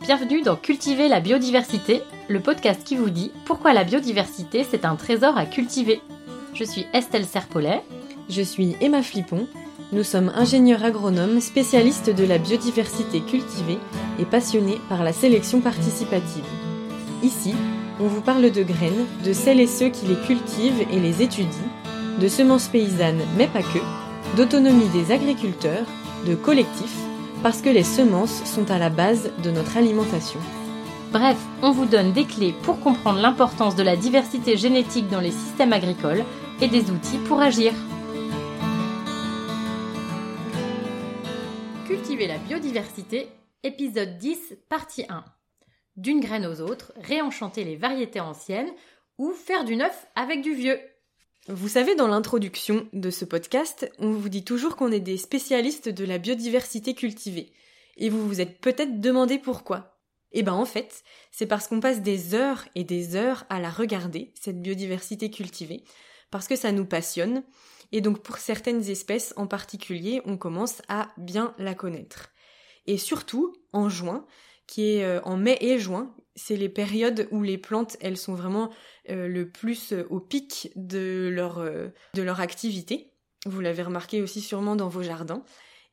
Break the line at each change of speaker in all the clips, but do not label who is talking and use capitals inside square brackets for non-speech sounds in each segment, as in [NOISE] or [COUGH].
Bienvenue dans Cultiver la biodiversité, le podcast qui vous dit pourquoi la biodiversité c'est un trésor à cultiver. Je suis Estelle Serpollet.
Je suis Emma Flippon. Nous sommes ingénieurs agronomes spécialistes de la biodiversité cultivée et passionnés par la sélection participative. Ici, on vous parle de graines, de celles et ceux qui les cultivent et les étudient, de semences paysannes mais pas que, d'autonomie des agriculteurs, de collectifs, parce que les semences sont à la base de notre alimentation.
Bref, on vous donne des clés pour comprendre l'importance de la diversité génétique dans les systèmes agricoles et des outils pour agir. Cultiver la biodiversité, épisode 10, partie 1. D'une graine aux autres, réenchanter les variétés anciennes ou faire du neuf avec du vieux.
Vous savez, dans l'introduction de ce podcast, on vous dit toujours qu'on est des spécialistes de la biodiversité cultivée. Et vous vous êtes peut-être demandé pourquoi. Eh ben en fait, c'est parce qu'on passe des heures et des heures à la regarder, cette biodiversité cultivée, parce que ça nous passionne, et donc pour certaines espèces en particulier, on commence à bien la connaître. Et surtout, en juin, qui est euh, en mai et juin, c'est les périodes où les plantes, elles sont vraiment euh, le plus euh, au pic de leur, de leur activité. Vous l'avez remarqué aussi sûrement dans vos jardins.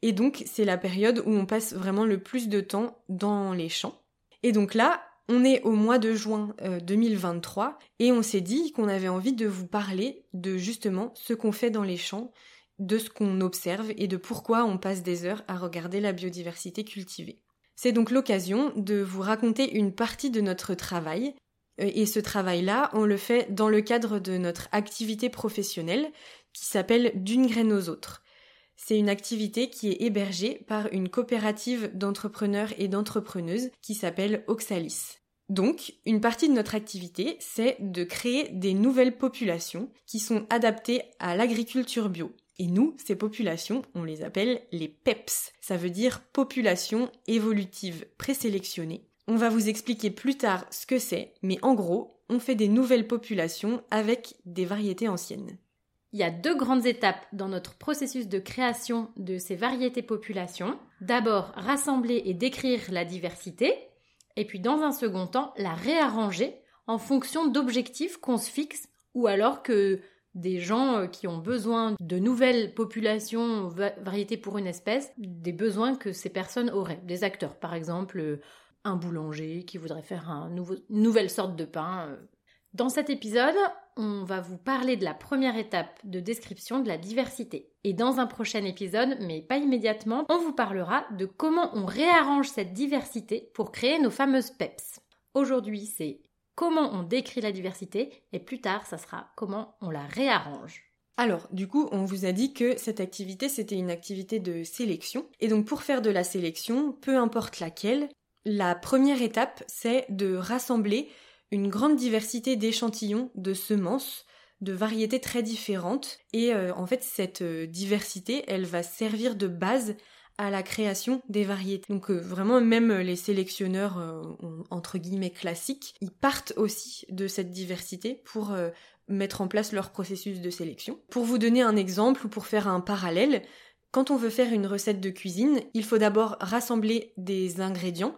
Et donc, c'est la période où on passe vraiment le plus de temps dans les champs. Et donc là, on est au mois de juin 2023 et on s'est dit qu'on avait envie de vous parler de justement ce qu'on fait dans les champs, de ce qu'on observe et de pourquoi on passe des heures à regarder la biodiversité cultivée. C'est donc l'occasion de vous raconter une partie de notre travail. Et ce travail-là, on le fait dans le cadre de notre activité professionnelle qui s'appelle D'une graine aux autres. C'est une activité qui est hébergée par une coopérative d'entrepreneurs et d'entrepreneuses qui s'appelle Oxalis. Donc, une partie de notre activité, c'est de créer des nouvelles populations qui sont adaptées à l'agriculture bio. Et nous, ces populations, on les appelle les PEPS. Ça veut dire population évolutive présélectionnée. On va vous expliquer plus tard ce que c'est, mais en gros, on fait des nouvelles populations avec des variétés anciennes.
Il y a deux grandes étapes dans notre processus de création de ces variétés populations. D'abord, rassembler et décrire la diversité, et puis dans un second temps, la réarranger en fonction d'objectifs qu'on se fixe ou alors que des gens euh, qui ont besoin de nouvelles populations, variétés pour une espèce, des besoins que ces personnes auraient. Des acteurs, par exemple, euh, un boulanger qui voudrait faire une nouvelle sorte de pain. Euh. Dans cet épisode, on va vous parler de la première étape de description de la diversité. Et dans un prochain épisode, mais pas immédiatement, on vous parlera de comment on réarrange cette diversité pour créer nos fameuses PEPS. Aujourd'hui, c'est comment on décrit la diversité et plus tard, ça sera comment on la réarrange.
Alors, du coup, on vous a dit que cette activité, c'était une activité de sélection. Et donc, pour faire de la sélection, peu importe laquelle, la première étape, c'est de rassembler une grande diversité d'échantillons de semences de variétés très différentes. Et euh, en fait, cette euh, diversité, elle va servir de base à la création des variétés. Donc euh, vraiment même les sélectionneurs euh, entre guillemets classiques, ils partent aussi de cette diversité pour euh, mettre en place leur processus de sélection. Pour vous donner un exemple ou pour faire un parallèle, quand on veut faire une recette de cuisine, il faut d'abord rassembler des ingrédients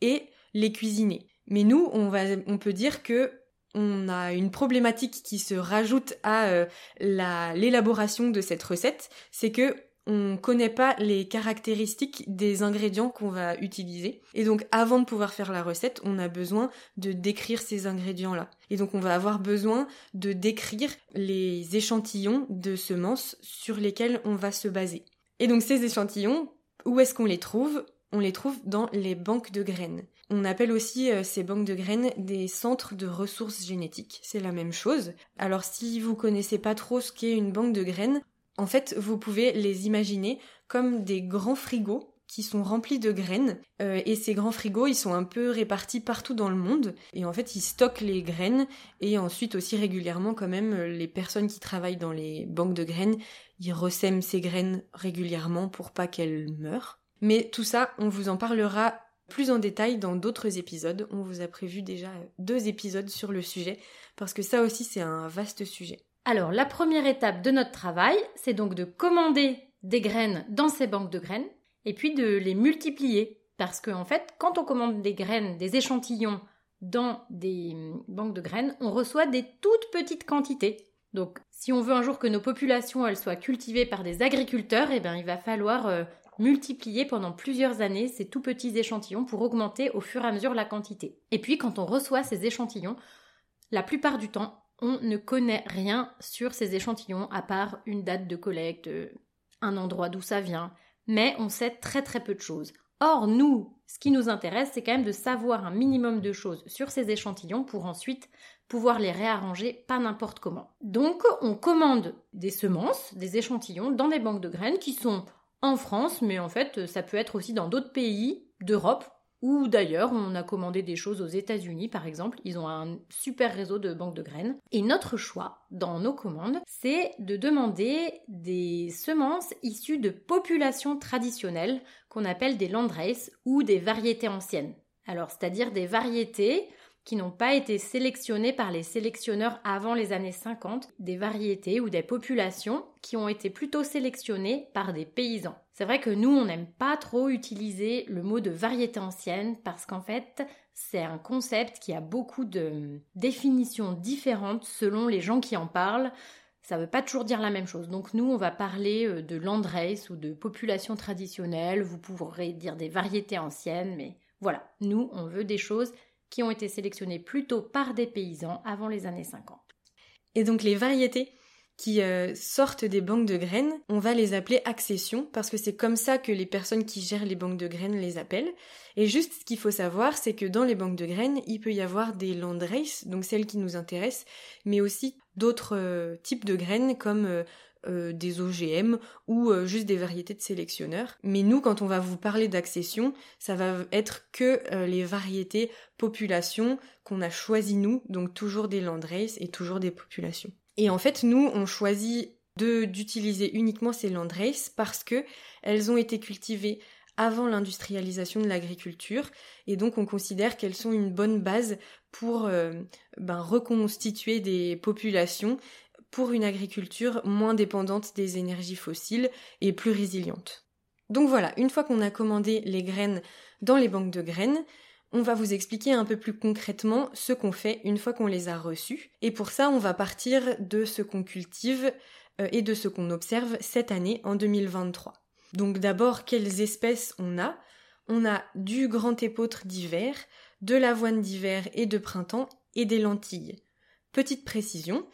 et les cuisiner. Mais nous, on peut dire que on a une problématique qui se rajoute à l'élaboration de cette recette, c'est que on connaît pas les caractéristiques des ingrédients qu'on va utiliser. Et donc avant de pouvoir faire la recette, on a besoin de décrire ces ingrédients-là. Et donc on va avoir besoin de décrire les échantillons de semences sur lesquels on va se baser. Et donc ces échantillons, où est-ce qu'on les trouve? On les trouve dans les banques de graines. On appelle aussi euh, ces banques de graines des centres de ressources génétiques. C'est la même chose. Alors si vous connaissez pas trop ce qu'est une banque de graines, en fait, vous pouvez les imaginer comme des grands frigos qui sont remplis de graines. Euh, et ces grands frigos, ils sont un peu répartis partout dans le monde. Et en fait, ils stockent les graines. Et ensuite aussi régulièrement, quand même, les personnes qui travaillent dans les banques de graines, ils ressèment ces graines régulièrement pour pas qu'elles meurent. Mais tout ça, on vous en parlera plus en détail dans d'autres épisodes. On vous a prévu déjà deux épisodes sur le sujet, parce que ça aussi, c'est un vaste sujet.
Alors, la première étape de notre travail, c'est donc de commander des graines dans ces banques de graines et puis de les multiplier Parce qu'en en fait, quand on commande des graines, des échantillons dans des banques de graines, on reçoit des toutes petites quantités. Donc, si on veut un jour que nos populations soient cultivées par des agriculteurs, eh bien, il va falloir euh, multiplier pendant plusieurs années ces tout petits échantillons pour augmenter au fur et à mesure la quantité. Et puis, quand on reçoit ces échantillons, la plupart du temps, on ne connaît rien sur ces échantillons à part une date de collecte, un endroit d'où ça vient, mais on sait très très peu de choses. Or, nous, ce qui nous intéresse, c'est quand même de savoir un minimum de choses sur ces échantillons pour ensuite pouvoir les réarranger pas n'importe comment. Donc, on commande des semences, des échantillons dans des banques de graines qui sont en France, mais en fait, ça peut être aussi dans d'autres pays d'Europe ou d'ailleurs, on a commandé des choses aux États-Unis, par exemple. Ils ont un super réseau de banques de graines. Et notre choix dans nos commandes, c'est de demander des semences issues de populations traditionnelles qu'on appelle des landraces ou des variétés anciennes. Alors, c'est-à-dire des variétés qui n'ont pas été sélectionnées par les sélectionneurs avant les années 50, des variétés ou des populations qui ont été plutôt sélectionnées par des paysans. C'est vrai que nous, on n'aime pas trop utiliser le mot de variété ancienne parce qu'en fait, c'est un concept qui a beaucoup de définitions différentes selon les gens qui en parlent. Ça ne veut pas toujours dire la même chose. Donc nous, on va parler euh, de landrace ou de population traditionnelle. Vous pourrez dire des variétés anciennes, mais voilà, nous, on veut des choses qui ont été sélectionnés plutôt par des paysans avant les années 50.
Et donc les variétés qui euh, sortent des banques de graines, on va les appeler accessions parce que c'est comme ça que les personnes qui gèrent les banques de graines les appellent. Et juste ce qu'il faut savoir, c'est que dans les banques de graines, il peut y avoir des landraces, donc celles qui nous intéressent, mais aussi d'autres euh, types de graines comme euh, euh, des OGM ou euh, juste des variétés de sélectionneurs. Mais nous, quand on va vous parler d'accession, ça va être que euh, les variétés populations qu'on a choisies nous, donc toujours des landraces et toujours des populations. Et en fait, nous, on choisit d'utiliser uniquement ces landraces parce que elles ont été cultivées avant l'industrialisation de l'agriculture et donc on considère qu'elles sont une bonne base pour ben, reconstituer des populations pour une agriculture moins dépendante des énergies fossiles et plus résiliente. Donc voilà, une fois qu'on a commandé les graines dans les banques de graines, on va vous expliquer un peu plus concrètement ce qu'on fait une fois qu'on les a reçues. Et pour ça, on va partir de ce qu'on cultive euh, et de ce qu'on observe cette année en 2023. Donc d'abord, quelles espèces on a? On a du grand épeautre d'hiver, de l'avoine d'hiver et de printemps et des lentilles. Petite précision,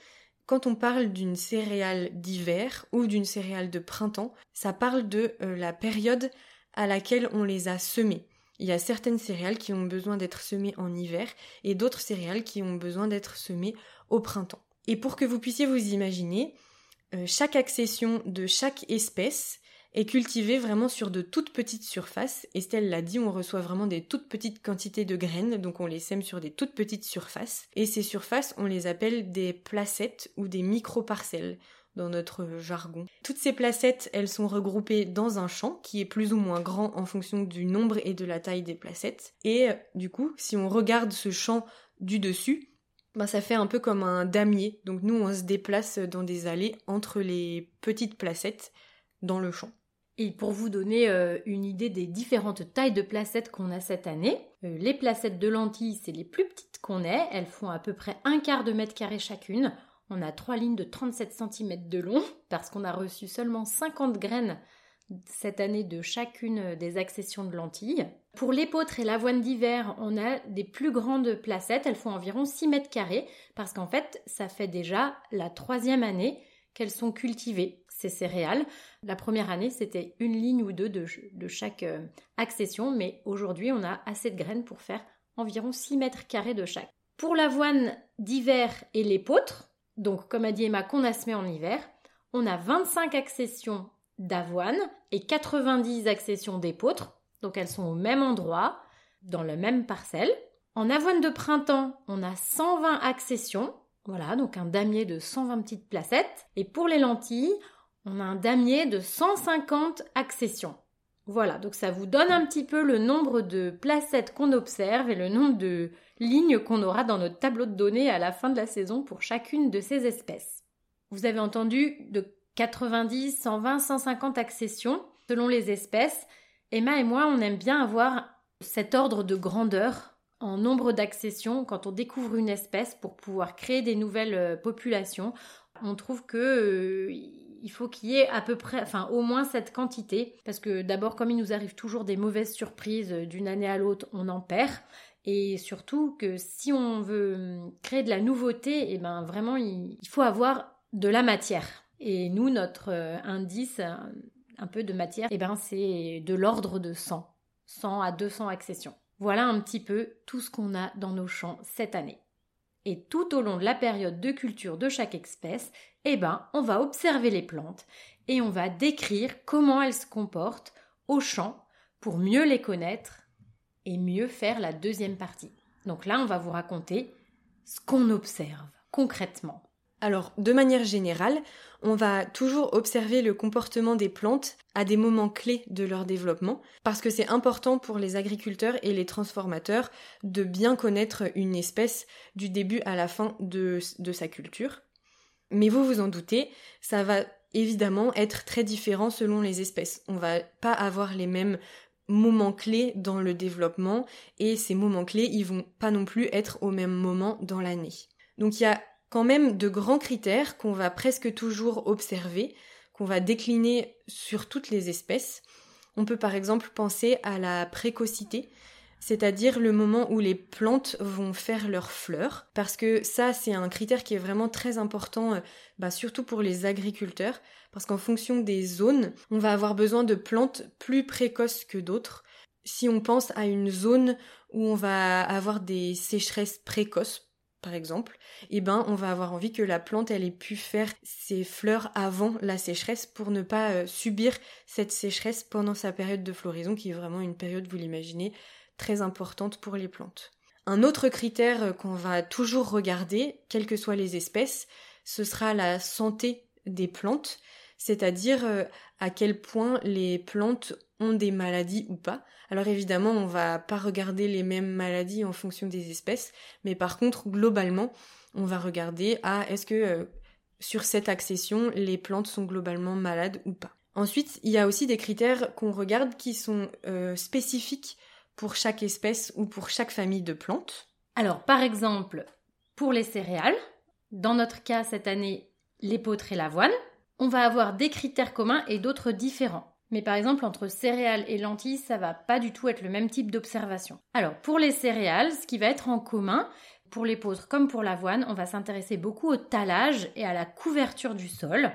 quand on parle d'une céréale d'hiver ou d'une céréale de printemps, ça parle de euh, la période à laquelle on les a semées. Il y a certaines céréales qui ont besoin d'être semées en hiver et d'autres céréales qui ont besoin d'être semées au printemps. Et pour que vous puissiez vous imaginer, euh, chaque accession de chaque espèce est cultivé vraiment sur de toutes petites surfaces. Estelle l'a dit, on reçoit vraiment des toutes petites quantités de graines, donc on les sème sur des toutes petites surfaces. Et ces surfaces, on les appelle des placettes ou des micro-parcelles dans notre jargon. Toutes ces placettes, elles sont regroupées dans un champ qui est plus ou moins grand en fonction du nombre et de la taille des placettes. Et du coup, si on regarde ce champ du dessus, ben ça fait un peu comme un damier. Donc nous, on se déplace dans des allées entre les petites placettes dans le champ.
Et pour vous donner euh, une idée des différentes tailles de placettes qu'on a cette année, euh, les placettes de lentilles, c'est les plus petites qu'on ait. Elles font à peu près un quart de mètre carré chacune. On a trois lignes de 37 cm de long parce qu'on a reçu seulement 50 graines cette année de chacune des accessions de lentilles. Pour l'épeautre et l'avoine d'hiver, on a des plus grandes placettes. Elles font environ 6 mètres carrés parce qu'en fait, ça fait déjà la troisième année qu'elles sont cultivées ces céréales. La première année, c'était une ligne ou deux de, chaque euh, accession, mais aujourd'hui, on a assez de graines pour faire environ 6 mètres carrés de chaque. Pour l'avoine d'hiver et l'épeautre, donc comme a dit Emma, qu'on a semé en hiver, on a 25 accessions d'avoine et 90 accessions d'épeautre, donc elles sont au même endroit, dans la même parcelle. En avoine de printemps, on a 120 accessions, voilà, donc un damier de 120 petites placettes. Et pour les lentilles, on a un damier de 150 accessions. Voilà, donc ça vous donne un petit peu le nombre de placettes qu'on observe et le nombre de lignes qu'on aura dans notre tableau de données à la fin de la saison pour chacune de ces espèces. Vous avez entendu de 90, 120, 150 accessions selon les espèces. Emma et moi, on aime bien avoir cet ordre de grandeur en nombre d'accessions quand on découvre une espèce pour pouvoir créer des nouvelles euh, populations. On trouve que euh, il faut qu'il y ait à peu près, enfin au moins cette quantité, parce que d'abord comme il nous arrive toujours des mauvaises surprises euh, d'une année à l'autre, on en perd. Et surtout que si on veut hum, créer de la nouveauté, et eh ben vraiment il, faut avoir de la matière. Et nous, notre indice, un peu de matière, et eh ben c'est de l'ordre de 100. 100 à 200 accessions. Voilà un petit peu tout ce qu'on a dans nos champs cette année. Et tout au long de la période de culture de chaque espèce, eh ben, on va observer les plantes et on va décrire comment elles se comportent au champ pour mieux les connaître et mieux faire la deuxième partie. Donc là, on va vous raconter ce qu'on observe concrètement.
Alors, de manière générale, on va toujours observer le comportement des plantes à des moments clés de leur développement, parce que c'est important pour les agriculteurs et les transformateurs de bien connaître une espèce du début à la fin de, sa culture. Mais vous vous en doutez, ça va évidemment être très différent selon les espèces. On va pas avoir les mêmes moments clés dans le développement et ces moments clés, ils vont pas non plus être au même moment dans l'année. Donc il y a quand même de grands critères qu'on va presque toujours observer, qu'on va décliner sur toutes les espèces. On peut par exemple penser à la précocité, c'est-à-dire le moment où les plantes vont faire leurs fleurs, parce que ça c'est un critère qui est vraiment très important, euh, bah, surtout pour les agriculteurs, parce qu'en fonction des zones, on va avoir besoin de plantes plus précoces que d'autres. Si on pense à une zone où on va avoir des sécheresses précoces, par exemple, eh ben on va avoir envie que la plante elle ait pu faire ses fleurs avant la sécheresse pour ne pas euh, subir cette sécheresse pendant sa période de floraison qui est vraiment une période, vous l'imaginez, très importante pour les plantes. Un autre critère euh, qu'on va toujours regarder, quelles que soient les espèces, ce sera la santé des plantes, c'est-à-dire euh, à quel point les plantes ont des maladies ou pas. Alors évidemment, on va pas regarder les mêmes maladies en fonction des espèces, mais par contre, globalement, on va regarder à est-ce que euh, sur cette accession, les plantes sont globalement malades ou pas. Ensuite, il y a aussi des critères qu'on regarde qui sont euh, spécifiques pour chaque espèce ou pour chaque famille de plantes.
Alors, par exemple, pour les céréales, dans notre cas cette année, l'épeautre et l'avoine, on va avoir des critères communs et d'autres différents. Mais par exemple, entre céréales et lentilles, ça va pas du tout être le même type d'observation. Alors, pour les céréales, ce qui va être en commun, pour l'épeautre comme pour l'avoine, on va s'intéresser beaucoup au talage et à la couverture du sol.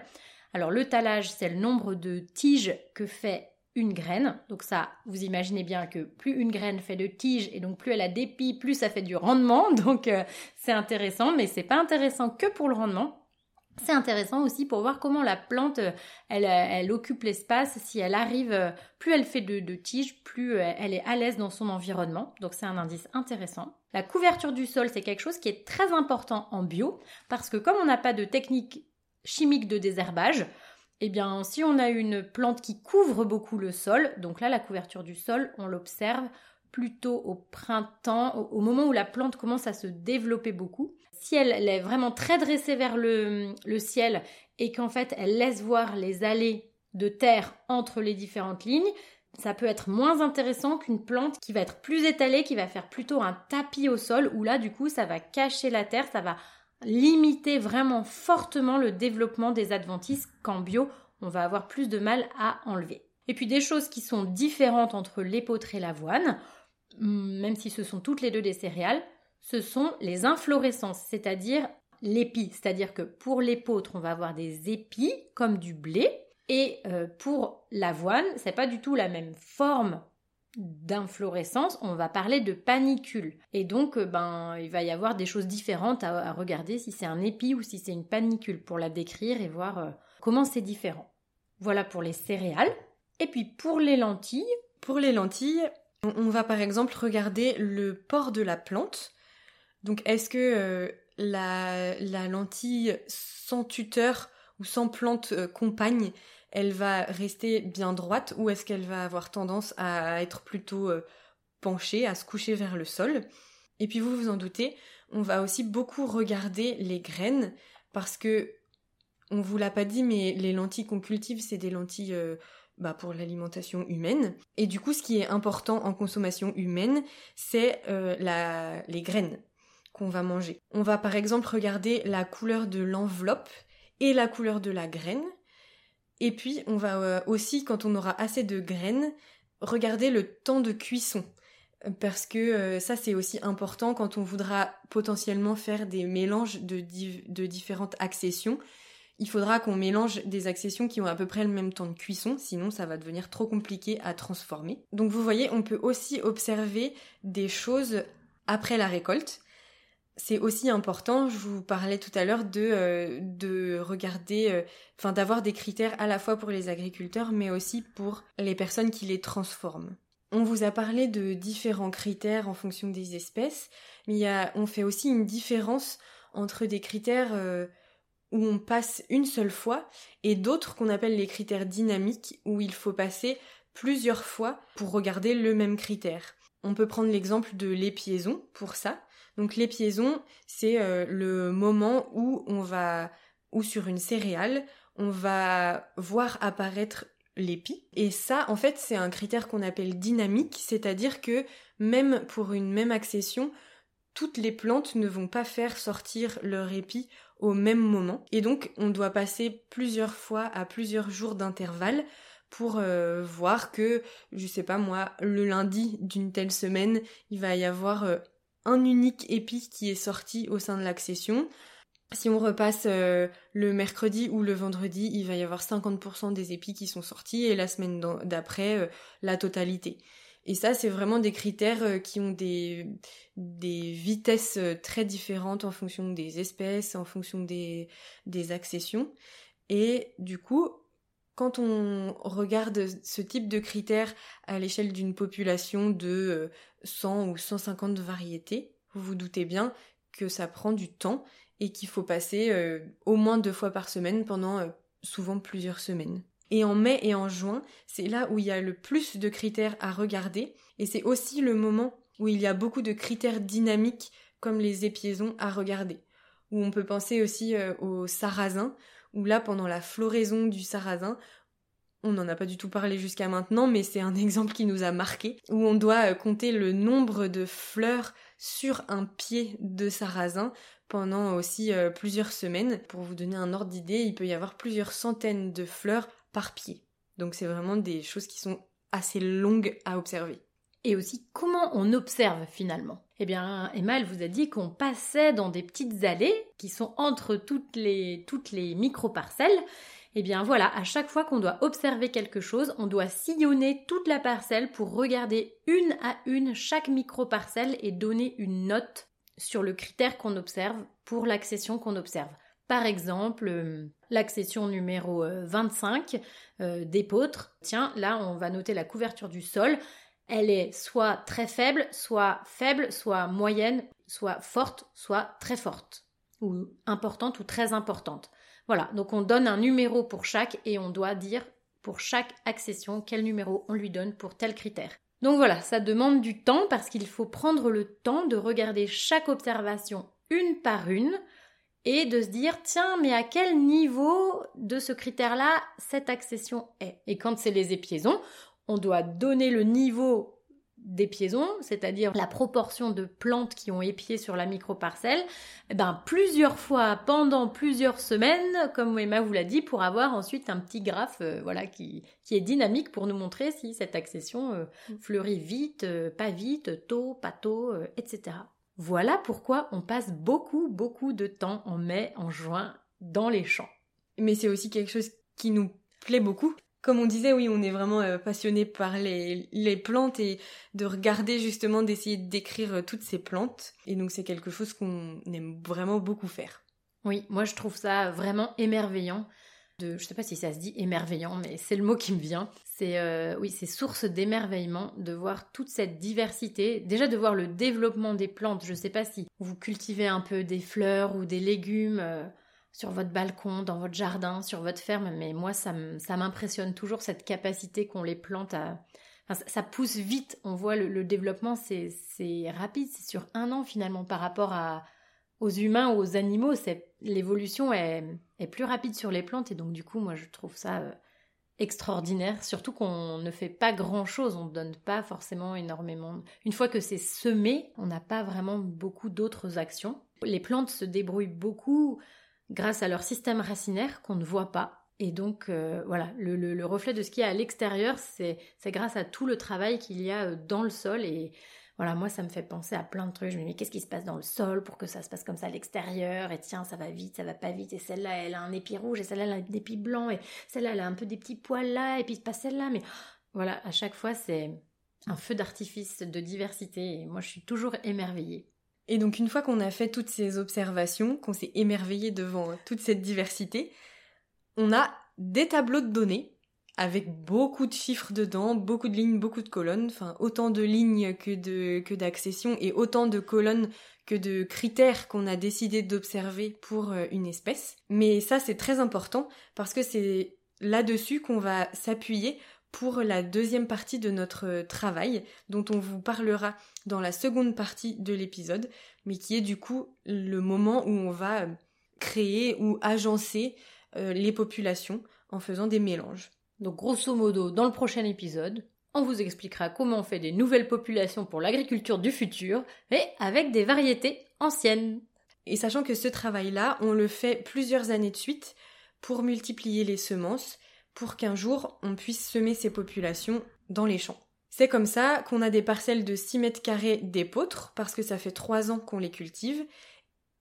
Alors, le talage, c'est le nombre de tiges que fait une graine. Donc ça, vous imaginez bien que plus une graine fait de tiges et donc plus elle a d'épis, plus ça fait du rendement. [LAUGHS] Donc euh, c'est intéressant, mais c'est pas intéressant que pour le rendement. C'est intéressant aussi pour voir comment la plante, euh, elle, euh, elle occupe l'espace. Si elle arrive, euh, plus elle fait de, tiges, plus elle est à l'aise dans son environnement. Donc c'est un indice intéressant. La couverture du sol, c'est quelque chose qui est très important en bio parce que comme on n'a pas de technique chimique de désherbage, eh bien si on a une plante qui couvre beaucoup le sol, donc là la couverture du sol, on l'observe plutôt au printemps, au moment où la plante commence à se développer beaucoup. Si elle, est vraiment très dressée vers le, ciel et qu'en fait elle laisse voir les allées de terre entre les différentes lignes, ça peut être moins intéressant qu'une plante qui va être plus étalée, qui va faire plutôt un tapis au sol, où là du coup ça va cacher la terre, ça va limiter vraiment fortement le développement des adventices qu'en bio on va avoir plus de mal à enlever. Et puis des choses qui sont différentes entre l'épeautre et l'avoine, même si ce sont toutes les deux des céréales, ce sont les inflorescences, c'est-à-dire l'épi. C'est-à-dire que pour l'épeautre, on va avoir des épis comme du blé. Et euh, pour l'avoine, c'est pas du tout la même forme d'inflorescence, on va parler de panicule. Et donc, euh, ben, il va y avoir des choses différentes à, regarder si c'est un épi ou si c'est une panicule pour la décrire et voir euh, comment c'est différent. Voilà pour les céréales. Et puis pour les lentilles.
Pour les lentilles, on va par exemple regarder le port de la plante. Donc est-ce que euh, la, lentille sans tuteur ou sans plante euh, compagne, elle va rester bien droite ou est-ce qu'elle va avoir tendance à être plutôt euh, penchée, à se coucher vers le sol? Et puis vous vous en doutez, on va aussi beaucoup regarder les graines parce que on vous l'a pas dit, mais les lentilles qu'on cultive, c'est des lentilles bah, pour l'alimentation humaine. Et du coup, ce qui est important en consommation humaine, c'est euh, les graines qu'on va manger. On va par exemple regarder la couleur de l'enveloppe et la couleur de la graine. Et puis, on va euh, aussi, quand on aura assez de graines, regarder le temps de cuisson. Parce que euh, ça, c'est aussi important quand on voudra potentiellement faire des mélanges de, de différentes accessions il faudra qu'on mélange des accessions qui ont à peu près le même temps de cuisson, sinon ça va devenir trop compliqué à transformer. Donc vous voyez, on peut aussi observer des choses après la récolte. C'est aussi important, je vous parlais tout à l'heure de, euh, de regarder, euh, d'avoir des critères à la fois pour les agriculteurs mais aussi pour les personnes qui les transforment. On vous a parlé de différents critères en fonction des espèces, mais on fait aussi une différence entre des critères euh, où on passe une seule fois et d'autres qu'on appelle les critères dynamiques où il faut passer plusieurs fois pour regarder le même critère. On peut prendre l'exemple de l'épiaison pour ça. Donc l'épiaison, c'est euh, le moment où on va ou sur une céréale, on va voir apparaître l'épi. Et ça, en fait, c'est un critère qu'on appelle dynamique, c'est-à-dire que même pour une même accession, toutes les plantes ne vont pas faire sortir leur épi au même moment. Et donc, on doit passer plusieurs fois à plusieurs jours d'intervalle pour euh, voir que, je sais pas moi, le lundi d'une telle semaine, il va y avoir euh, un unique épi qui est sorti au sein de l'accession. Si on repasse euh, le mercredi ou le vendredi, il va y avoir 50% des épis qui sont sortis et la semaine d'après, la totalité. Et ça, c'est vraiment des critères euh, qui ont des, vitesses euh, très différentes en fonction des espèces, en fonction des, des accessions. Et du coup, quand on regarde ce type de critères à l'échelle d'une population de 100 euh, ou 150 variétés, vous vous doutez bien que ça prend du temps et qu'il faut passer au moins deux fois par semaine pendant souvent plusieurs semaines. Et en mai et en juin, c'est là où il y a le plus de critères à regarder. Et c'est aussi le moment où il y a beaucoup de critères dynamiques comme les épiaisons à regarder. Où on peut penser aussi euh, au sarrasin, où là, pendant la floraison du sarrasin, on n'en a pas du tout parlé jusqu'à maintenant, mais c'est un [LAUGHS] exemple qui nous a marqué, où on doit euh, compter le nombre de fleurs sur un pied de sarrasin pendant aussi euh, plusieurs semaines. Pour vous donner un ordre d'idée, il peut y avoir plusieurs centaines de fleurs par pied. Donc c'est vraiment des choses qui sont assez longues à observer.
Et aussi comment on observe finalement? Eh bien, Emma, elle vous a dit qu'on passait dans des petites allées qui sont entre toutes les, toutes les micro-parcelles. Eh bien voilà, à chaque fois qu'on doit observer quelque chose, on doit sillonner toute la parcelle pour regarder une à une chaque micro-parcelle et donner une note sur le critère qu'on observe pour l'accession qu'on observe. Par exemple, euh, l'accession numéro 25 euh, d'épeautre. Tiens, là, on va noter la couverture du sol. Elle est soit très faible, soit faible, soit moyenne, soit forte, soit très forte, ou importante ou très importante. Voilà, donc on donne un numéro pour chaque et on doit dire pour chaque accession quel numéro on lui donne pour tel critère. Donc voilà, ça demande du temps parce qu'il faut prendre le temps de regarder chaque observation une par une et de se dire tiens mais à quel niveau de ce critère-là cette accession est? Et quand c'est les épiaisons, on doit donner le niveau des piaisons, c'est-à-dire la proportion de plantes qui ont épié sur la microparcelle, eh ben plusieurs fois pendant plusieurs semaines, comme Emma vous l'a dit, pour avoir ensuite un petit graphe euh, voilà qui, qui est dynamique pour nous montrer si cette accession euh, mm. fleurit vite, euh, pas vite, tôt, pas tôt, etc. Voilà pourquoi on passe beaucoup, beaucoup de temps en mai, en juin, dans les champs.
Mais c'est aussi quelque chose qui nous plaît beaucoup. Comme on disait, oui, on est vraiment euh, passionné par les, les, plantes et de regarder justement, d'essayer de décrire euh, toutes ces plantes. Et donc c'est quelque chose qu'on aime vraiment beaucoup faire.
Oui, moi je trouve ça vraiment émerveillant. De, je sais pas si ça se dit émerveillant, mais c'est le mot qui me vient. C'est euh, oui, c'est source d'émerveillement de voir toute cette diversité. Déjà de voir le développement des plantes. Je sais pas si vous cultivez un peu des fleurs ou des légumes euh, sur votre balcon, dans votre jardin, sur votre ferme, mais moi ça m'impressionne toujours cette capacité qu'ont les plantes à ça, pousse vite. On voit le, développement, c'est rapide, c'est sur un an finalement par rapport à, aux humains ou aux animaux. L'évolution est, plus rapide sur les plantes et donc du coup, moi je trouve ça euh, extraordinaire, surtout qu'on ne fait pas grand-chose, on ne donne pas forcément énormément. Une fois que c'est semé, on n'a pas vraiment beaucoup d'autres actions. Les plantes se débrouillent beaucoup grâce à leur système racinaire qu'on ne voit pas. Et donc, euh, voilà, le, reflet de ce qu'il y a à l'extérieur, c'est grâce à tout le travail qu'il y a euh, dans le sol. Et voilà, moi, ça me fait penser à plein de trucs. Je me dis, qu'est-ce qui se passe dans le sol pour que ça se passe comme ça à l'extérieur? Et tiens, ça va vite, ça va pas vite. Et celle-là, elle a un épi rouge, et celle-là, elle a des épis blancs, et celle-là, elle a un peu des petits poils là, et puis pas celle-là. Mais voilà, à chaque fois, c'est un feu d'artifice de diversité. Et moi, je suis toujours émerveillée.
Et donc, une fois qu'on a fait toutes ces observations, qu'on s'est émerveillé devant toute cette diversité, on a des tableaux de données avec beaucoup de chiffres dedans, beaucoup de lignes, beaucoup de colonnes, enfin autant de lignes que d'accessions et autant de colonnes que de critères qu'on a décidé d'observer pour euh, une espèce. Mais ça c'est très important parce que c'est là-dessus qu'on va s'appuyer pour la deuxième partie de notre travail dont on vous parlera dans la seconde partie de l'épisode, mais qui est du coup le moment où on va créer ou agencer euh, les populations en faisant des mélanges.
Donc grosso modo, dans le prochain épisode, on vous expliquera comment on fait des nouvelles populations pour l'agriculture du futur, mais avec des variétés anciennes.
Et sachant que ce travail-là, on le fait plusieurs années de suite pour multiplier les semences, pour qu'un jour on puisse semer ces populations dans les champs. C'est comme ça qu'on a des parcelles de 6 mètres carrés d'épeautres, parce que ça fait 3 ans qu'on les cultive,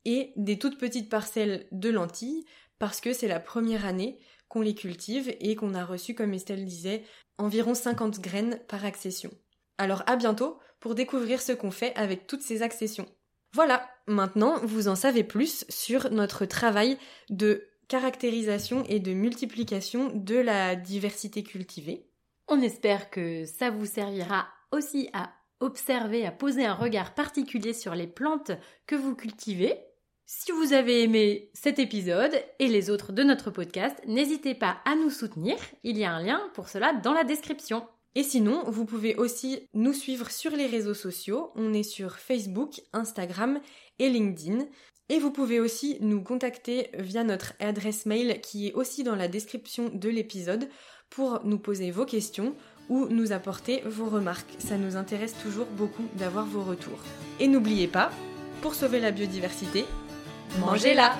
et des toutes petites parcelles de lentilles, parce que c'est la première année qu'on les cultive et qu'on a reçu, comme Estelle disait, environ 50 graines par accession. Alors à bientôt pour découvrir ce qu'on fait avec toutes ces accessions. Voilà, maintenant vous en savez plus sur notre travail de caractérisation et de multiplication de la diversité cultivée.
On espère que ça vous servira aussi à observer, à poser un regard particulier sur les plantes que vous cultivez si vous avez aimé cet épisode et les autres de notre podcast, n'hésitez pas à nous soutenir. Il y a un lien pour cela dans la description.
Et sinon, vous pouvez aussi nous suivre sur les réseaux sociaux. On est sur Facebook, Instagram et LinkedIn. Et vous pouvez aussi nous contacter via notre adresse mail qui est aussi dans la description de l'épisode pour nous poser vos questions ou nous apporter vos remarques. Ça nous intéresse toujours beaucoup d'avoir vos retours. Et n'oubliez pas, pour sauver la biodiversité,
Mangez-la.